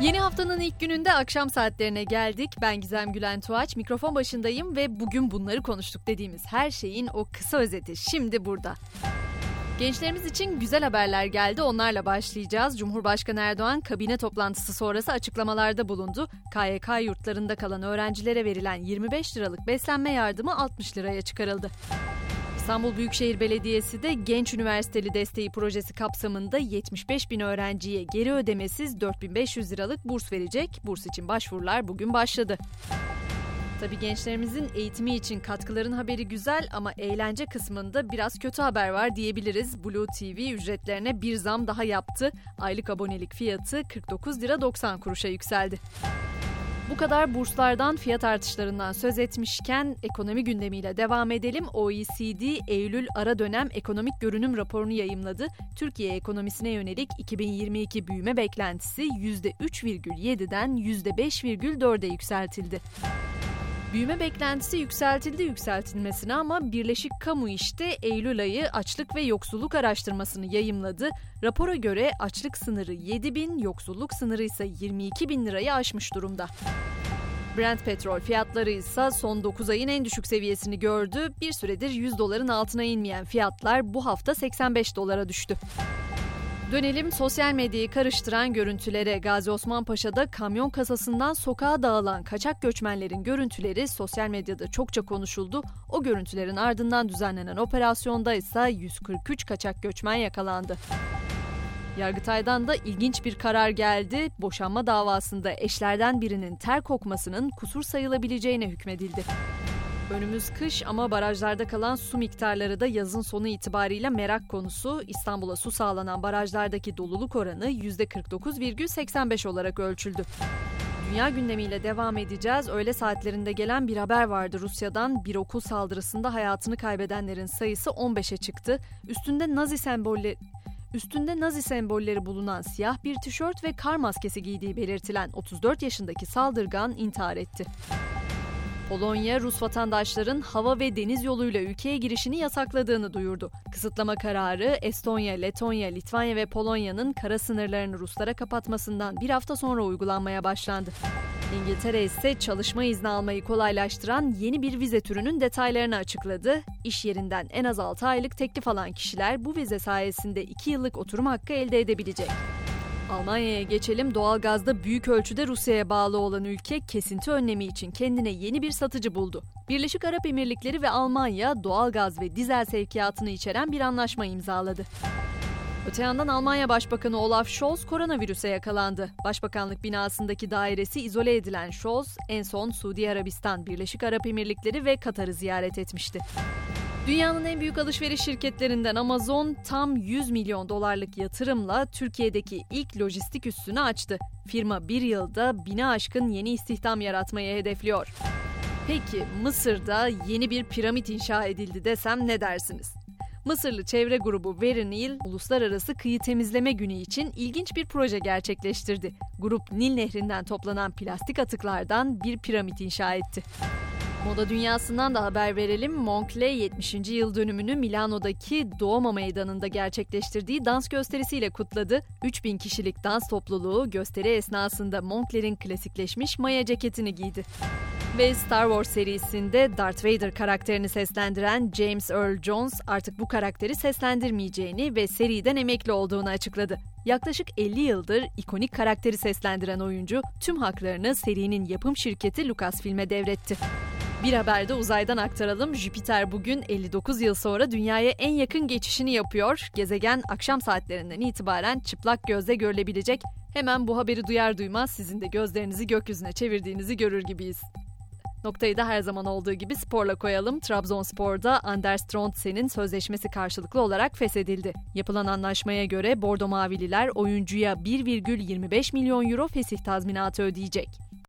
Yeni haftanın ilk gününde akşam saatlerine geldik. Ben Gizem Gülen Tuğaç, mikrofon başındayım ve bugün bunları konuştuk dediğimiz her şeyin o kısa özeti şimdi burada. Gençlerimiz için güzel haberler geldi. Onlarla başlayacağız. Cumhurbaşkanı Erdoğan kabine toplantısı sonrası açıklamalarda bulundu. KYK yurtlarında kalan öğrencilere verilen 25 liralık beslenme yardımı 60 liraya çıkarıldı. İstanbul Büyükşehir Belediyesi de Genç Üniversiteli Desteği Projesi kapsamında 75 bin öğrenciye geri ödemesiz 4500 liralık burs verecek. Burs için başvurular bugün başladı. Tabii gençlerimizin eğitimi için katkıların haberi güzel ama eğlence kısmında biraz kötü haber var diyebiliriz. Blue TV ücretlerine bir zam daha yaptı. Aylık abonelik fiyatı 49 lira 90 kuruşa yükseldi. Bu kadar burslardan, fiyat artışlarından söz etmişken ekonomi gündemiyle devam edelim. OECD Eylül ara dönem ekonomik görünüm raporunu yayımladı. Türkiye ekonomisine yönelik 2022 büyüme beklentisi %3,7'den %5,4'e yükseltildi. Büyüme beklentisi yükseltildi yükseltilmesine ama Birleşik Kamu işte Eylül ayı açlık ve yoksulluk araştırmasını yayımladı. Rapora göre açlık sınırı 7 bin, yoksulluk sınırı ise 22 bin lirayı aşmış durumda. Brent petrol fiyatları ise son 9 ayın en düşük seviyesini gördü. Bir süredir 100 doların altına inmeyen fiyatlar bu hafta 85 dolara düştü. Dönelim sosyal medyayı karıştıran görüntülere. Gazi Osman Paşa'da kamyon kasasından sokağa dağılan kaçak göçmenlerin görüntüleri sosyal medyada çokça konuşuldu. O görüntülerin ardından düzenlenen operasyonda ise 143 kaçak göçmen yakalandı. Yargıtay'dan da ilginç bir karar geldi. Boşanma davasında eşlerden birinin ter kokmasının kusur sayılabileceğine hükmedildi. Önümüz kış ama barajlarda kalan su miktarları da yazın sonu itibariyle merak konusu. İstanbul'a su sağlanan barajlardaki doluluk oranı %49,85 olarak ölçüldü. Dünya gündemiyle devam edeceğiz. Öğle saatlerinde gelen bir haber vardı Rusya'dan. Bir okul saldırısında hayatını kaybedenlerin sayısı 15'e çıktı. Üstünde Nazi sembolleri Üstünde Nazi sembolleri bulunan siyah bir tişört ve kar maskesi giydiği belirtilen 34 yaşındaki saldırgan intihar etti. Polonya, Rus vatandaşların hava ve deniz yoluyla ülkeye girişini yasakladığını duyurdu. Kısıtlama kararı Estonya, Letonya, Litvanya ve Polonya'nın kara sınırlarını Ruslara kapatmasından bir hafta sonra uygulanmaya başlandı. İngiltere ise çalışma izni almayı kolaylaştıran yeni bir vize türünün detaylarını açıkladı. İş yerinden en az 6 aylık teklif alan kişiler bu vize sayesinde 2 yıllık oturum hakkı elde edebilecek. Almanya'ya geçelim. Doğalgazda büyük ölçüde Rusya'ya bağlı olan ülke kesinti önlemi için kendine yeni bir satıcı buldu. Birleşik Arap Emirlikleri ve Almanya doğalgaz ve dizel sevkiyatını içeren bir anlaşma imzaladı. Öte yandan Almanya Başbakanı Olaf Scholz koronavirüse yakalandı. Başbakanlık binasındaki dairesi izole edilen Scholz en son Suudi Arabistan, Birleşik Arap Emirlikleri ve Katar'ı ziyaret etmişti. Dünyanın en büyük alışveriş şirketlerinden Amazon tam 100 milyon dolarlık yatırımla Türkiye'deki ilk lojistik üssünü açtı. Firma bir yılda bine aşkın yeni istihdam yaratmayı hedefliyor. Peki Mısır'da yeni bir piramit inşa edildi desem ne dersiniz? Mısırlı çevre grubu Very Nil, Uluslararası Kıyı Temizleme Günü için ilginç bir proje gerçekleştirdi. Grup Nil Nehri'nden toplanan plastik atıklardan bir piramit inşa etti. Moda dünyasından da haber verelim. Moncler 70. yıl dönümünü Milano'daki Duomo Meydanı'nda gerçekleştirdiği dans gösterisiyle kutladı. 3000 kişilik dans topluluğu gösteri esnasında Moncler'in klasikleşmiş maya ceketini giydi. Ve Star Wars serisinde Darth Vader karakterini seslendiren James Earl Jones artık bu karakteri seslendirmeyeceğini ve seriden emekli olduğunu açıkladı. Yaklaşık 50 yıldır ikonik karakteri seslendiren oyuncu tüm haklarını serinin yapım şirketi Lucasfilm'e devretti. Bir haberde uzaydan aktaralım. Jüpiter bugün 59 yıl sonra dünyaya en yakın geçişini yapıyor. Gezegen akşam saatlerinden itibaren çıplak gözle görülebilecek. Hemen bu haberi duyar duymaz sizin de gözlerinizi gökyüzüne çevirdiğinizi görür gibiyiz. Noktayı da her zaman olduğu gibi sporla koyalım. Trabzonspor'da Anders Trondsen'in sözleşmesi karşılıklı olarak feshedildi. Yapılan anlaşmaya göre Bordo Mavililer oyuncuya 1,25 milyon euro fesih tazminatı ödeyecek.